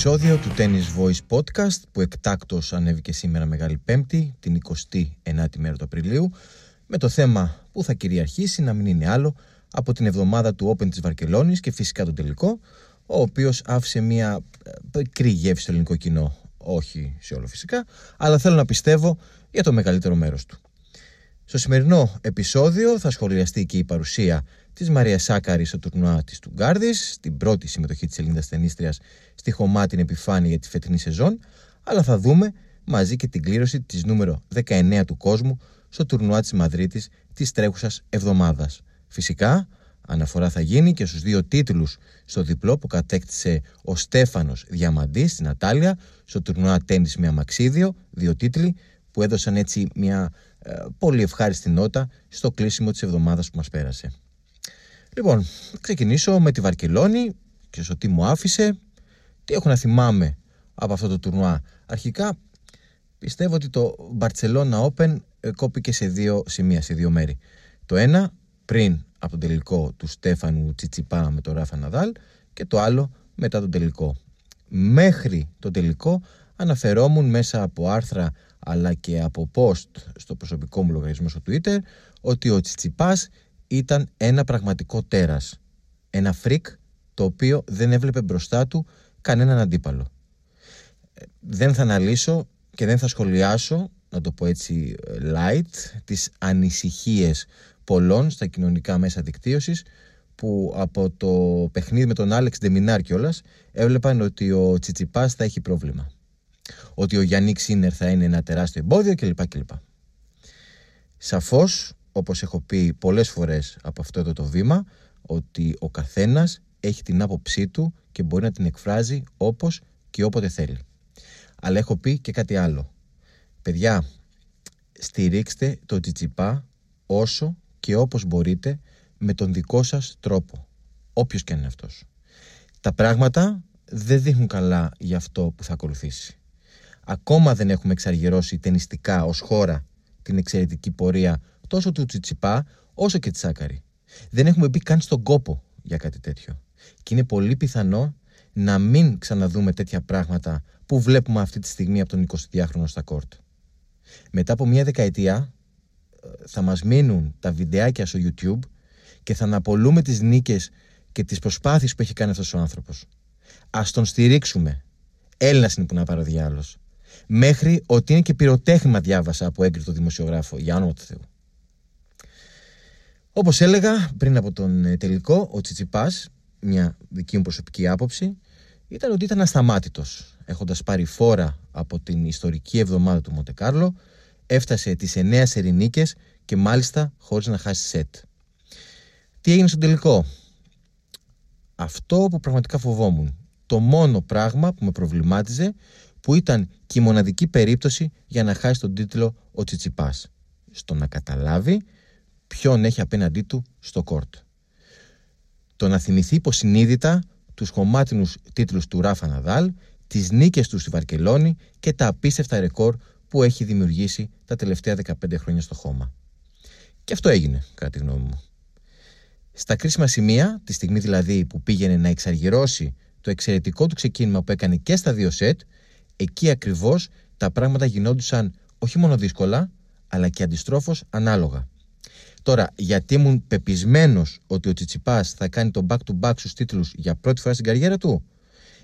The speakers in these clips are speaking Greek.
επεισόδιο του Tennis Voice Podcast που εκτάκτως ανέβηκε σήμερα Μεγάλη Πέμπτη, την 29η μέρα του Απριλίου, με το θέμα που θα κυριαρχήσει να μην είναι άλλο από την εβδομάδα του Open της Βαρκελόνης και φυσικά τον τελικό, ο οποίος άφησε μια ε, πικρή γεύση στο ελληνικό κοινό, όχι σε όλο φυσικά, αλλά θέλω να πιστεύω για το μεγαλύτερο μέρος του. Στο σημερινό επεισόδιο θα σχολιαστεί και η παρουσία της Μαρία Σάκαρη στο τουρνουά της Τουγκάρδης, την πρώτη συμμετοχή της Ελληνίδα ταινίστριας στη χωμάτιν επιφάνεια για τη φετινή σεζόν, αλλά θα δούμε μαζί και την κλήρωση της νούμερο 19 του κόσμου στο τουρνουά της Μαδρίτης της τρέχουσας εβδομάδας. Φυσικά, αναφορά θα γίνει και στους δύο τίτλους στο διπλό που κατέκτησε ο Στέφανος Διαμαντής στην Ατάλια, στο τουρνουά τέννη με αμαξίδιο, δύο τίτλοι που έδωσαν έτσι μια ε, πολύ ευχάριστη νότα στο κλείσιμο της εβδομάδας που μας πέρασε. Λοιπόν, ξεκινήσω με τη Βαρκελόνη και στο τι μου άφησε, τι έχω να θυμάμαι από αυτό το τουρνουά. Αρχικά πιστεύω ότι το Barcelona Open ε, κόπηκε σε δύο σημεία, σε δύο μέρη. Το ένα πριν από τον τελικό του Στέφανου Τσιτσιπά με τον Ράφα Ναδάλ και το άλλο μετά τον τελικό. Μέχρι τον τελικό αναφερόμουν μέσα από άρθρα αλλά και από post στο προσωπικό μου λογαριασμό στο Twitter ότι ο Τσιτσιπάς ήταν ένα πραγματικό τέρας. Ένα freak το οποίο δεν έβλεπε μπροστά του κανέναν αντίπαλο. Ε, δεν θα αναλύσω και δεν θα σχολιάσω, να το πω έτσι light, τις ανησυχίες πολλών στα κοινωνικά μέσα δικτύωσης που από το παιχνίδι με τον Άλεξ Ντεμινάρ κιόλας έβλεπαν ότι ο Τσιτσιπάς θα έχει πρόβλημα ότι ο Γιανίκ Σίνερ θα είναι ένα τεράστιο εμπόδιο κλπ. κλπ. Σαφώς, όπως έχω πει πολλές φορές από αυτό εδώ το βήμα, ότι ο καθένας έχει την άποψή του και μπορεί να την εκφράζει όπως και όποτε θέλει. Αλλά έχω πει και κάτι άλλο. Παιδιά, στηρίξτε το τσιτσιπά όσο και όπως μπορείτε με τον δικό σας τρόπο. Όποιος και αν είναι αυτός. Τα πράγματα δεν δείχνουν καλά για αυτό που θα ακολουθήσει. Ακόμα δεν έχουμε εξαργυρώσει ταινιστικά ως χώρα την εξαιρετική πορεία τόσο του Τσιτσιπά όσο και της Σάκαρη. Δεν έχουμε μπει καν στον κόπο για κάτι τέτοιο. Και είναι πολύ πιθανό να μην ξαναδούμε τέτοια πράγματα που βλέπουμε αυτή τη στιγμή από τον 22χρονο στα κόρτ. Μετά από μια δεκαετία ε, θα μας μείνουν τα βιντεάκια στο YouTube και θα αναπολούμε τις νίκες και τις προσπάθειες που έχει κάνει αυτός ο άνθρωπος. Ας τον στηρίξουμε. Έλληνας είναι που να πάρει ο διάλος μέχρι ότι είναι και πυροτέχνημα διάβασα από έγκριτο δημοσιογράφο, για όνομα του Θεού. Όπως έλεγα πριν από τον ε, τελικό, ο Τσιτσιπάς, μια δική μου προσωπική άποψη, ήταν ότι ήταν ασταμάτητος. Έχοντας πάρει φόρα από την ιστορική εβδομάδα του Μοντεκάρλο, έφτασε τις 9 σερινίκες και μάλιστα χωρίς να χάσει σετ. Τι έγινε στον τελικό; Αυτό που πραγματικά φοβόμουν. Το μόνο πράγμα που με προβλημάτιζε που ήταν και η μοναδική περίπτωση για να χάσει τον τίτλο ο Τσιτσιπάς στο να καταλάβει ποιον έχει απέναντί του στο κόρτ. Το να θυμηθεί υποσυνείδητα τους χωμάτινους τίτλους του Ράφα Ναδάλ, τις νίκες τους στη Βαρκελόνη και τα απίστευτα ρεκόρ που έχει δημιουργήσει τα τελευταία 15 χρόνια στο χώμα. Και αυτό έγινε, κατά τη γνώμη μου. Στα κρίσιμα σημεία, τη στιγμή δηλαδή που πήγαινε να εξαργυρώσει το εξαιρετικό του ξεκίνημα που έκανε και στα δύο σετ, εκεί ακριβώς τα πράγματα γινόντουσαν όχι μόνο δύσκολα, αλλά και αντιστρόφως ανάλογα. Τώρα, γιατί ήμουν πεπισμένος ότι ο Τσιτσιπάς θα κάνει το back-to-back στους τίτλους για πρώτη φορά στην καριέρα του,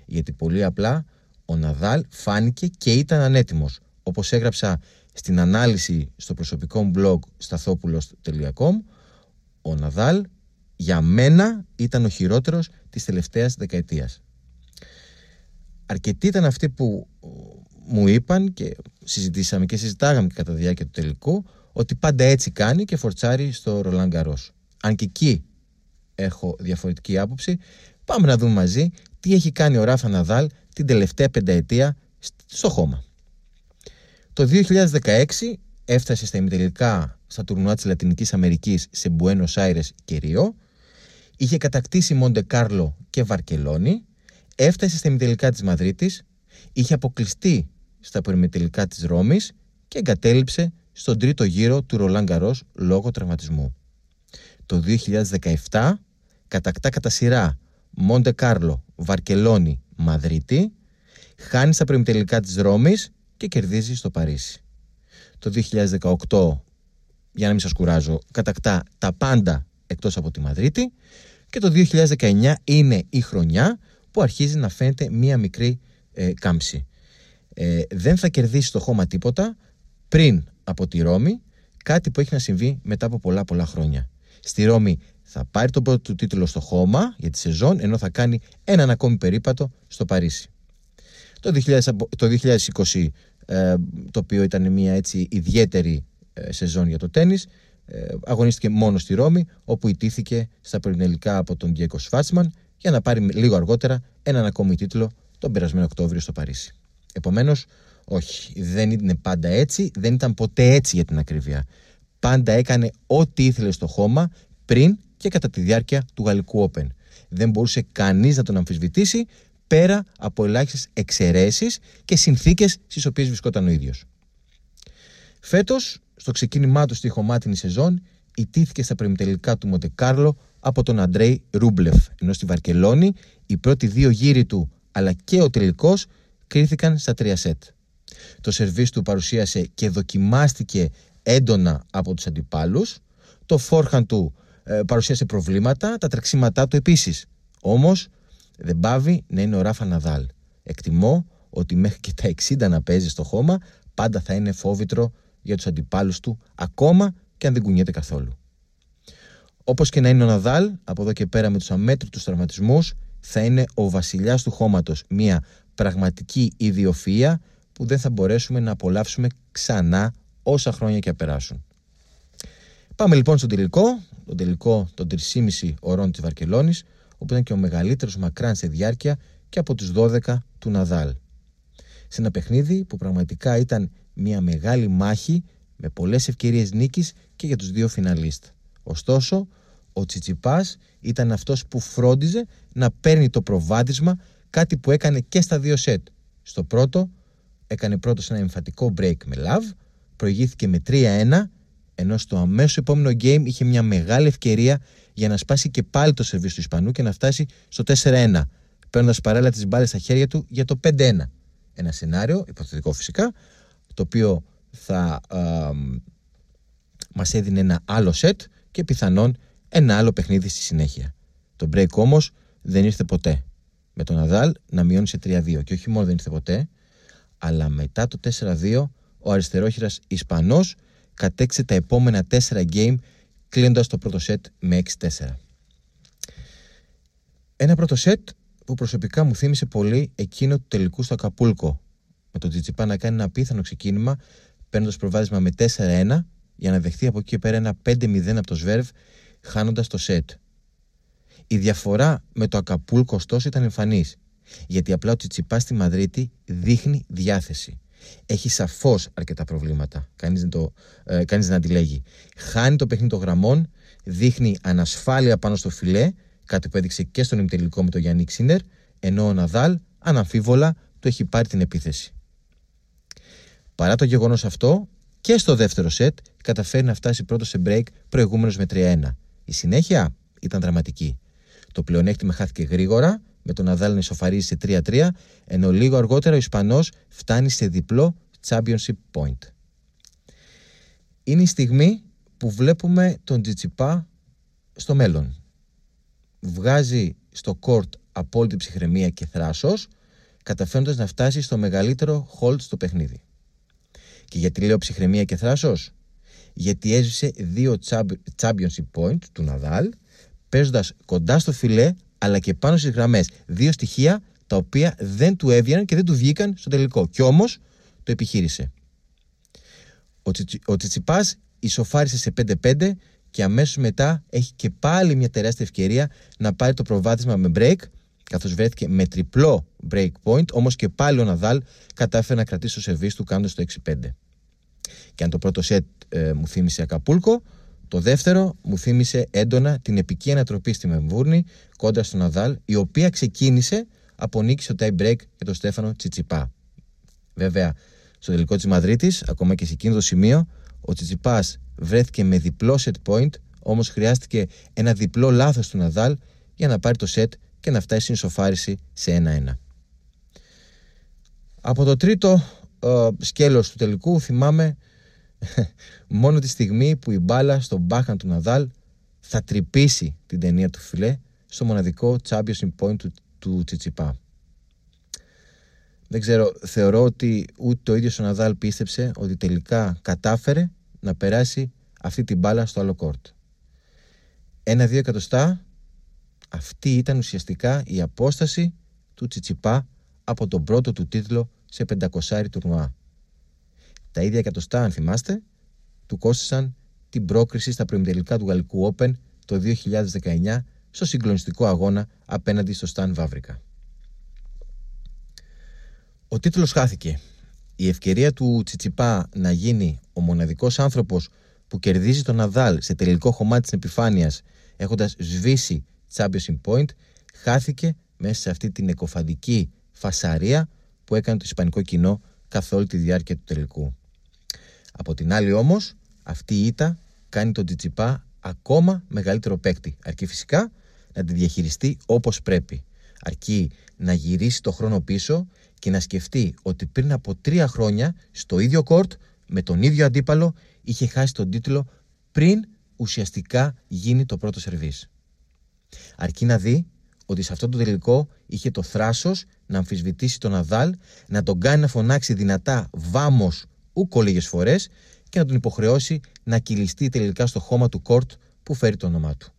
Γιατί πολύ απλά ο Ναδάλ φάνηκε και ήταν ανέτοιμος. Όπως έγραψα στην ανάλυση στο προσωπικό μου blog σταθόπουλο.com, ο Ναδάλ για μένα ήταν ο χειρότερος της τελευταίας δεκαετίας αρκετοί ήταν αυτοί που μου είπαν και συζητήσαμε και συζητάγαμε και κατά τη διάρκεια του τελικού ότι πάντα έτσι κάνει και φορτσάρει στο Ρολάν Γκαρός. Αν και εκεί έχω διαφορετική άποψη, πάμε να δούμε μαζί τι έχει κάνει ο Ράφα Ναδάλ την τελευταία πενταετία στο χώμα. Το 2016 έφτασε στα ημιτελικά στα τουρνουά της Λατινικής Αμερικής σε Μπουένος Άιρες και Ριό, είχε κατακτήσει Μοντε Κάρλο και Βαρκελόνη έφτασε στα ημιτελικά της Μαδρίτης, είχε αποκλειστεί στα προημιτελικά της Ρώμης και εγκατέλειψε στον τρίτο γύρο του Ρολάν Γκαρός λόγω τραυματισμού. Το 2017 κατακτά κατά σειρά Μοντε Κάρλο, Βαρκελόνη, Μαδρίτη, χάνει στα προημιτελικά της Ρώμης και κερδίζει στο Παρίσι. Το 2018, για να μην σας κουράζω, κατακτά τα πάντα εκτός από τη Μαδρίτη και το 2019 είναι η χρονιά που αρχίζει να φαίνεται μία μικρή ε, κάμψη. Ε, δεν θα κερδίσει το χώμα τίποτα πριν από τη Ρώμη, κάτι που έχει να συμβεί μετά από πολλά πολλά χρόνια. Στη Ρώμη θα πάρει τον πρώτο του τίτλο στο χώμα για τη σεζόν, ενώ θα κάνει έναν ακόμη περίπατο στο Παρίσι. Το, 2000, το 2020, ε, το οποίο ήταν μια έτσι ιδιαίτερη ε, σεζόν για το τέννις, ε, αγωνίστηκε μόνο στη Ρώμη, όπου ιτήθηκε στα πρωινελικά από τον Διέκο Σφάτσμαν για να πάρει λίγο αργότερα έναν ακόμη τίτλο τον περασμένο Οκτώβριο στο Παρίσι. Επομένως, όχι, δεν είναι πάντα έτσι, δεν ήταν ποτέ έτσι για την ακρίβεια. Πάντα έκανε ό,τι ήθελε στο χώμα πριν και κατά τη διάρκεια του Γαλλικού Open. Δεν μπορούσε κανείς να τον αμφισβητήσει πέρα από ελάχιστες εξαιρέσεις και συνθήκες στις οποίες βρισκόταν ο ίδιος. Φέτος, στο ξεκίνημά του στη χωμάτινη σεζόν, ιτήθηκε στα πρεμιτελικά του Μοντεκάρλο από τον Αντρέι Ρούμπλεφ, ενώ στη Βαρκελόνη οι πρώτοι δύο γύροι του αλλά και ο τελικός κρίθηκαν στα τρία σετ. Το σερβίς του παρουσίασε και δοκιμάστηκε έντονα από τους αντιπάλους. Το φόρχαν του ε, παρουσίασε προβλήματα, τα τρεξίματά του επίσης. Όμως δεν πάβει να είναι ο Ράφα Ναδάλ. Εκτιμώ ότι μέχρι και τα 60 να παίζει στο χώμα πάντα θα είναι φόβητρο για τους αντιπάλους του ακόμα και αν δεν κουνιέται καθόλου. Όπως και να είναι ο Ναδάλ, από εδώ και πέρα με τους αμέτρητους τραυματισμούς, θα είναι ο βασιλιάς του χώματος, μια πραγματική ιδιοφυΐα που δεν θα μπορέσουμε να απολαύσουμε ξανά όσα χρόνια και περάσουν. Πάμε λοιπόν στον τελικό, τον τελικό των 3,5 ωρών της Βαρκελόνης, όπου ήταν και ο μεγαλύτερος μακράν σε διάρκεια και από τους 12 του Ναδάλ. Σε ένα παιχνίδι που πραγματικά ήταν μια μεγάλη μάχη με πολλές ευκαιρίες νίκης και για τους δύο φιναλίστ. Ωστόσο, ο Τσιτσιπάς ήταν αυτός που φρόντιζε να παίρνει το προβάδισμα, κάτι που έκανε και στα δύο σετ. Στο πρώτο έκανε πρώτο ένα εμφατικό break με love, προηγήθηκε με 3-1, ενώ στο αμέσως επόμενο game είχε μια μεγάλη ευκαιρία για να σπάσει και πάλι το σερβίς του Ισπανού και να φτάσει στο 4-1, παίρνοντας παράλληλα τις μπάλες στα χέρια του για το 5-1. Ένα σενάριο, υποθετικό φυσικά, το οποίο θα α, μας έδινε ένα άλλο σετ και πιθανόν ένα άλλο παιχνίδι στη συνέχεια. Το break όμως δεν ήρθε ποτέ. Με τον Ναδάλ να μειώνει σε 3-2. Και όχι μόνο δεν ήρθε ποτέ, αλλά μετά το 4-2 ο αριστερόχειρας Ισπανός κατέξε τα επόμενα 4 game κλείνοντας το πρώτο σετ με 6-4. Ένα πρώτο σετ που προσωπικά μου θύμισε πολύ εκείνο του τελικού στο Ακαπούλκο με τον Τζιτσιπά να κάνει ένα απίθανο ξεκίνημα παίρνοντας προβάδισμα με 4-1 για να δεχθεί από εκεί και πέρα ένα 5-0 από το Σβέρβ χάνοντας το σετ. Η διαφορά με το Ακαπούλκο ωστόσο ήταν εμφανής. Γιατί απλά ο Τσιτσιπά στη Μαδρίτη δείχνει διάθεση. Έχει σαφώς αρκετά προβλήματα. Κανείς δεν, το, ε, κανείς δεν αντιλέγει. Χάνει το παιχνίδι των γραμμών, δείχνει ανασφάλεια πάνω στο φιλέ, κάτι που έδειξε και στον ημιτελικό με τον Γιάννη Ξίνερ, ενώ ο Ναδάλ αναμφίβολα του έχει πάρει την επίθεση. Παρά το γεγονός αυτό, και στο δεύτερο σετ καταφέρει να φτάσει πρώτο σε break προηγούμενος με 3-1. Η συνέχεια ήταν δραματική. Το πλεονέκτημα χάθηκε γρήγορα, με τον Ναδάλ να ισοφαρίζει σε 3-3, ενώ λίγο αργότερα ο Ισπανός φτάνει σε διπλό championship point. Είναι η στιγμή που βλέπουμε τον Τζιτσιπά στο μέλλον. Βγάζει στο court απόλυτη ψυχραιμία και θράσος, καταφέροντας να φτάσει στο μεγαλύτερο hold στο παιχνίδι. Και γιατί λέω ψυχραιμία και θράσος; Γιατί έζησε δύο championship point του Ναδάλ, παίζοντας κοντά στο φιλέ αλλά και πάνω στις γραμμές. Δύο στοιχεία τα οποία δεν του έβγαιναν και δεν του βγήκαν στο τελικό. Κι όμως το επιχείρησε. Ο, Τσιτσι, ο Τσιτσιπάς ισοφάρισε σε 5-5 και αμέσως μετά έχει και πάλι μια τεράστια ευκαιρία να πάρει το προβάδισμα με break καθώς βρέθηκε με τριπλό break point, όμως και πάλι ο Ναδάλ κατάφερε να κρατήσει το σερβίς του κάνοντας το 6-5. Και αν το πρώτο σετ ε, μου θύμισε Ακαπούλκο, το δεύτερο μου θύμισε έντονα την επική ανατροπή στη Μεμβούρνη κόντρα στον Ναδάλ, η οποία ξεκίνησε από νίκη στο tie break για τον Στέφανο Τσιτσιπά. Βέβαια, στο τελικό της Μαδρίτης, ακόμα και σε εκείνο το σημείο, ο Τσιτσιπάς βρέθηκε με διπλό set point, όμως χρειάστηκε ένα διπλό λάθος του Ναδάλ για να πάρει το set και να φτάσει στην σοφάριση σε 1-1. Από το τρίτο ε, σκέλος του τελικού θυμάμαι μόνο τη στιγμή που η μπάλα στον μπάχαν του Ναδάλ θα τρυπήσει την ταινία του φιλέ στο μοναδικό championship point του, του Τσιτσιπά. Δεν ξέρω, θεωρώ ότι ούτε ο ίδιος ο Ναδάλ πίστεψε ότι τελικά κατάφερε να περάσει αυτή την μπάλα στο άλλο κόρτ. Ένα-δύο εκατοστά, αυτή ήταν ουσιαστικά η απόσταση του Τσιτσιπά από τον πρώτο του τίτλο σε 500 τουρνουά. Τα ίδια εκατοστά, αν θυμάστε, του κόστησαν την πρόκριση στα προημιτελικά του Γαλλικού Open το 2019 στο συγκλονιστικό αγώνα απέναντι στο Σταν Βάβρικα. Ο τίτλος χάθηκε. Η ευκαιρία του Τσιτσιπά να γίνει ο μοναδικός άνθρωπος που κερδίζει τον Ναδάλ σε τελικό χωμάτι της επιφάνειας έχοντας σβήσει Championship Point χάθηκε μέσα σε αυτή την εκοφαντική φασαρία που έκανε το ισπανικό κοινό καθ' όλη τη διάρκεια του τελικού. Από την άλλη όμως αυτή η ήττα κάνει τον Τσιτσιπά ακόμα μεγαλύτερο παίκτη αρκεί φυσικά να τη διαχειριστεί όπως πρέπει αρκεί να γυρίσει το χρόνο πίσω και να σκεφτεί ότι πριν από τρία χρόνια στο ίδιο κόρτ με τον ίδιο αντίπαλο είχε χάσει τον τίτλο πριν ουσιαστικά γίνει το πρώτο σερβίς. Αρκεί να δει ότι σε αυτό το τελικό είχε το θράσος να αμφισβητήσει τον Αδάλ, να τον κάνει να φωνάξει δυνατά βάμος ούκο λίγες φορές και να τον υποχρεώσει να κυλιστεί τελικά στο χώμα του κόρτ που φέρει το όνομά του.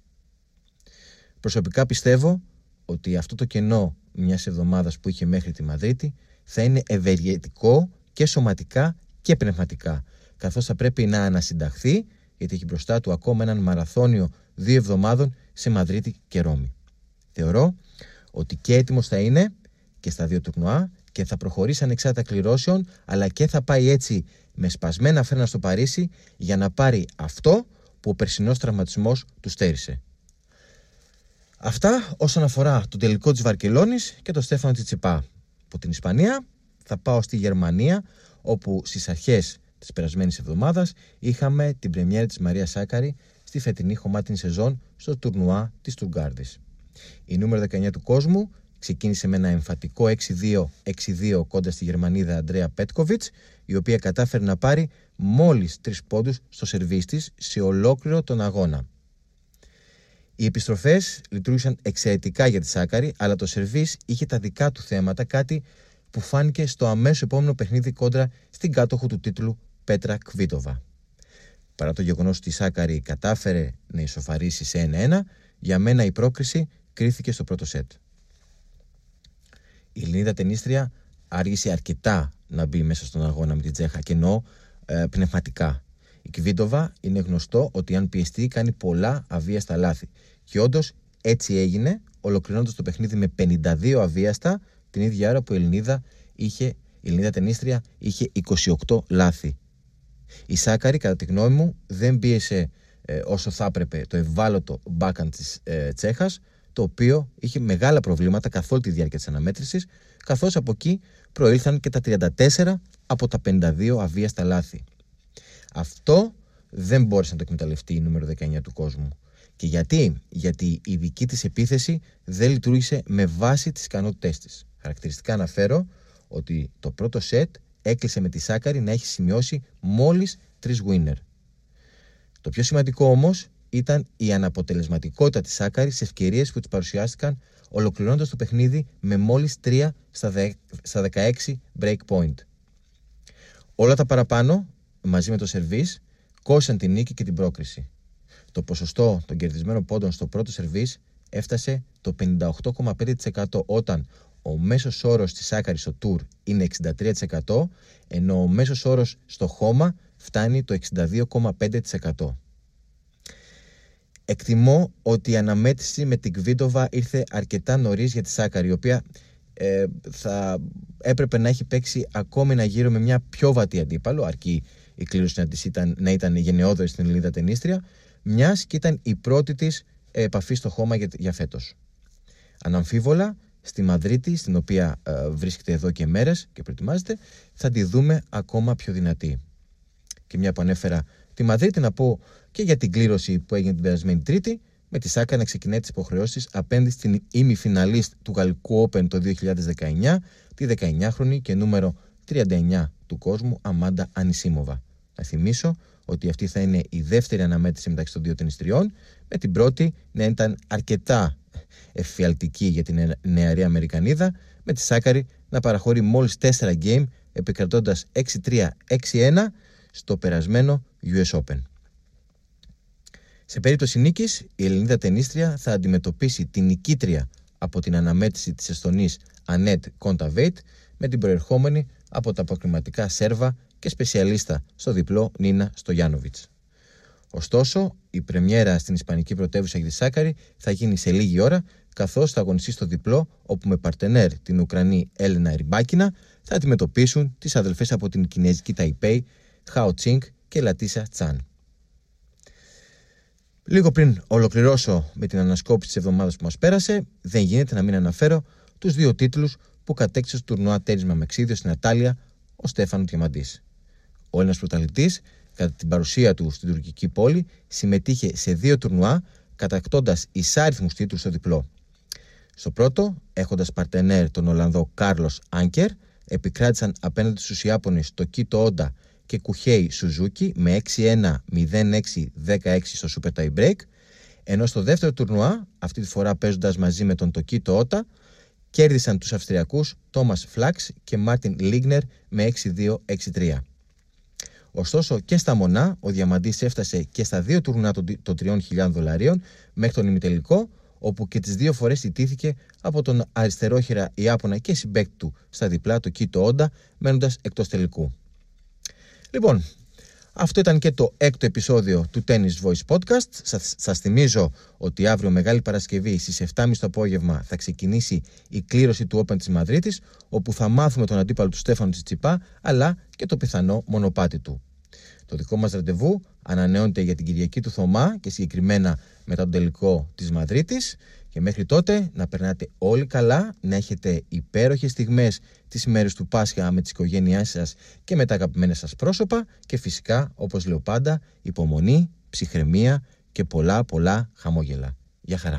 Προσωπικά πιστεύω ότι αυτό το κενό μιας εβδομάδας που είχε μέχρι τη Μαδρίτη θα είναι ευεργετικό και σωματικά και πνευματικά, καθώς θα πρέπει να ανασυνταχθεί γιατί έχει μπροστά του ακόμα έναν μαραθώνιο δύο εβδομάδων σε Μαδρίτη και Ρώμη. Θεωρώ ότι και έτοιμος θα είναι και στα δύο τουρνουά και θα προχωρήσει ανεξάρτητα κληρώσεων, αλλά και θα πάει έτσι με σπασμένα φρένα στο Παρίσι για να πάρει αυτό που ο περσινός τραυματισμός του στέρισε. Αυτά όσον αφορά το τελικό της Βαρκελόνης και το Στέφανο Τσιτσιπά. Από την Ισπανία θα πάω στη Γερμανία όπου στις αρχές της περασμένης εβδομάδας είχαμε την πρεμιέρα της Μαρία Σάκαρη στη φετινή χωμάτινη σεζόν στο τουρνουά της Τουργκάρδης. Η νούμερο 19 του κόσμου ξεκίνησε με ένα εμφατικό 6-2-6-2 κοντά στη Γερμανίδα Αντρέα Πέτκοβιτς η οποία κατάφερε να πάρει μόλις τρεις πόντους στο σερβίς της σε ολόκληρο τον αγώνα. Οι επιστροφές λειτουργήσαν εξαιρετικά για τη Σάκαρη, αλλά το σερβίς είχε τα δικά του θέματα, κάτι που φάνηκε στο αμέσως επόμενο παιχνίδι κόντρα στην κάτοχο του τίτλου Πέτρα Κβίτοβα. Παρά το γεγονός ότι η Σάκαρη κατάφερε να ισοφαρίσει σε 1-1, για μένα η πρόκριση κρίθηκε στο πρώτο σετ. Η Ελληνίδα τενίστρια άργησε αρκετά να μπει μέσα στον αγώνα με την Τσέχα και εννοώ ε, πνευματικά. Η Κβίτοβα είναι γνωστό ότι αν πιεστεί κάνει πολλά αβίαστα λάθη. Και όντως έτσι έγινε, ολοκληρώνοντας το παιχνίδι με 52 αβίαστα την ίδια ώρα που η Ελληνίδα, είχε, η Ελληνίδα τενίστρια είχε 28 λάθη. Η Σάκαρη, κατά τη γνώμη μου, δεν πίεσε ε, όσο θα έπρεπε το ευάλωτο μπάκαν της ε, Τσέχας, το οποίο είχε μεγάλα προβλήματα καθ' όλη τη διάρκεια της αναμέτρησης, καθώς από εκεί προήλθαν και τα 34 από τα 52 αβίαστα λάθη. Αυτό δεν μπόρεσε να το εκμεταλλευτεί η νούμερο 19 του κόσμου. Και γιατί, γιατί η δική της επίθεση δεν λειτουργήσε με βάση τις ικανότητές της. Χαρακτηριστικά αναφέρω ότι το πρώτο σετ έκλεισε με τη Σάκαρη να έχει σημειώσει μόλις τρεις winner. Το πιο σημαντικό όμως ήταν η αναποτελεσματικότητα της Σάκαρη σε ευκαιρίες που της παρουσιάστηκαν ολοκληρώνοντας το παιχνίδι με μόλις 3 στα 16 break point. Όλα τα παραπάνω μαζί με το σερβίς κόσαν την νίκη και την πρόκριση. Το ποσοστό των κερδισμένων πόντων στο πρώτο σερβίς έφτασε το 58,5% όταν ο μέσος όρος της Άκαρης στο Tour είναι 63% ενώ ο μέσος όρος στο χώμα φτάνει το 62,5%. Εκτιμώ ότι η αναμέτρηση με την Κβίτοβα ήρθε αρκετά νωρίς για τη Σάκαρη, η οποία ε, θα έπρεπε να έχει παίξει ακόμη ένα γύρο με μια πιο βατή αντίπαλο, αρκεί η κλήρωση να, ήταν, να ήταν γενναιόδορη στην Ελληνίδα ταινίστρια, μιας και ήταν η πρώτη της επαφή στο χώμα για, για φέτος. Αναμφίβολα, στη Μαδρίτη, στην οποία ε, βρίσκεται εδώ και μέρες και προετοιμάζεται, θα τη δούμε ακόμα πιο δυνατή. Και μια που ανέφερα τη Μαδρίτη, να πω και για την κλήρωση που έγινε την περασμένη Τρίτη, με τη Σάκα να ξεκινάει τις υποχρεώσεις απέναντι στην ημιφιναλίστ του Γαλλικού Open το 2019, τη 19χρονη και νούμερο 39 του κόσμου Αμάντα Ανισίμοβα. Να θυμίσω ότι αυτή θα είναι η δεύτερη αναμέτρηση μεταξύ των δύο ταινιστριών, με την πρώτη να ήταν αρκετά εφιαλτική για την νεαρή Αμερικανίδα, με τη Σάκαρη να παραχωρεί μόλις 4 game επικρατώντας 6-3-6-1 στο περασμένο US Open. Σε περίπτωση νίκης, η Ελληνίδα τενίστρια θα αντιμετωπίσει την νικήτρια από την αναμέτρηση της Εστονής Ανέτ Κονταβέιτ με την προερχόμενη από τα αποκριματικά Σέρβα και σπεσιαλίστα στο διπλό Νίνα Στογιάνοβιτς. Ωστόσο, η πρεμιέρα στην Ισπανική πρωτεύουσα για τη Σάκαρη θα γίνει σε λίγη ώρα, καθώς θα αγωνιστεί στο διπλό, όπου με παρτενέρ την Ουκρανή Έλενα Ριμπάκινα θα αντιμετωπίσουν τις αδελφές από την Κινέζικη Ταϊπέη, Χαο Τσίνκ και Λατίσα Τσάν. Λίγο πριν ολοκληρώσω με την ανασκόπηση της εβδομάδας που μας πέρασε, δεν γίνεται να μην αναφέρω τους δύο τίτλους που κατέκτησε στο τουρνουά τέρισμα με ξύδιο στην Ατάλια ο Στέφανο Διαμαντής. Ο Έλληνας πρωταθλητής, κατά την παρουσία του στην τουρκική πόλη, συμμετείχε σε δύο τουρνουά, κατακτώντας εισάριθμου τίτλους στο διπλό. Στο πρώτο, έχοντας παρτενέρ τον Ολλανδό Κάρλος Άνκερ, επικράτησαν απέναντι στους Ιάπωνες το Κίτο Όντα και Κουχέι Σουζούκι με 6-1, 0-6, 16 στο Super Tie Break, ενώ στο δεύτερο τουρνουά, αυτή τη φορά παίζοντας μαζί με τον Τοκίτο Ότα, κέρδισαν τους Αυστριακούς Τόμας Φλάξ και Μάρτιν Λίγνερ με 6-2-6-3. Ωστόσο και στα μονά ο Διαμαντής έφτασε και στα δύο τουρνά των 3.000 δολαρίων μέχρι τον ημιτελικό όπου και τις δύο φορές ιτήθηκε από τον αριστερόχειρα Ιάπωνα και συμπέκτη του στα διπλά το Κίτο Όντα μένοντας εκτός τελικού. Λοιπόν, αυτό ήταν και το έκτο επεισόδιο του Tennis Voice Podcast. Σας, σας θυμίζω ότι αύριο Μεγάλη Παρασκευή στις 7.30 το απόγευμα θα ξεκινήσει η κλήρωση του Open της Μαδρίτης, όπου θα μάθουμε τον αντίπαλο του Στέφανου Τσιτσιπά, αλλά και το πιθανό μονοπάτι του. Το δικό μας ραντεβού ανανεώνεται για την Κυριακή του Θωμά και συγκεκριμένα μετά τον τελικό της Μαδρίτης και μέχρι τότε να περνάτε όλοι καλά, να έχετε υπέροχες στιγμές τις ημέρες του Πάσχα με τις οικογένειάς σας και με τα αγαπημένα σας πρόσωπα και φυσικά, όπως λέω πάντα, υπομονή, ψυχραιμία και πολλά πολλά χαμόγελα. Γεια χαρά.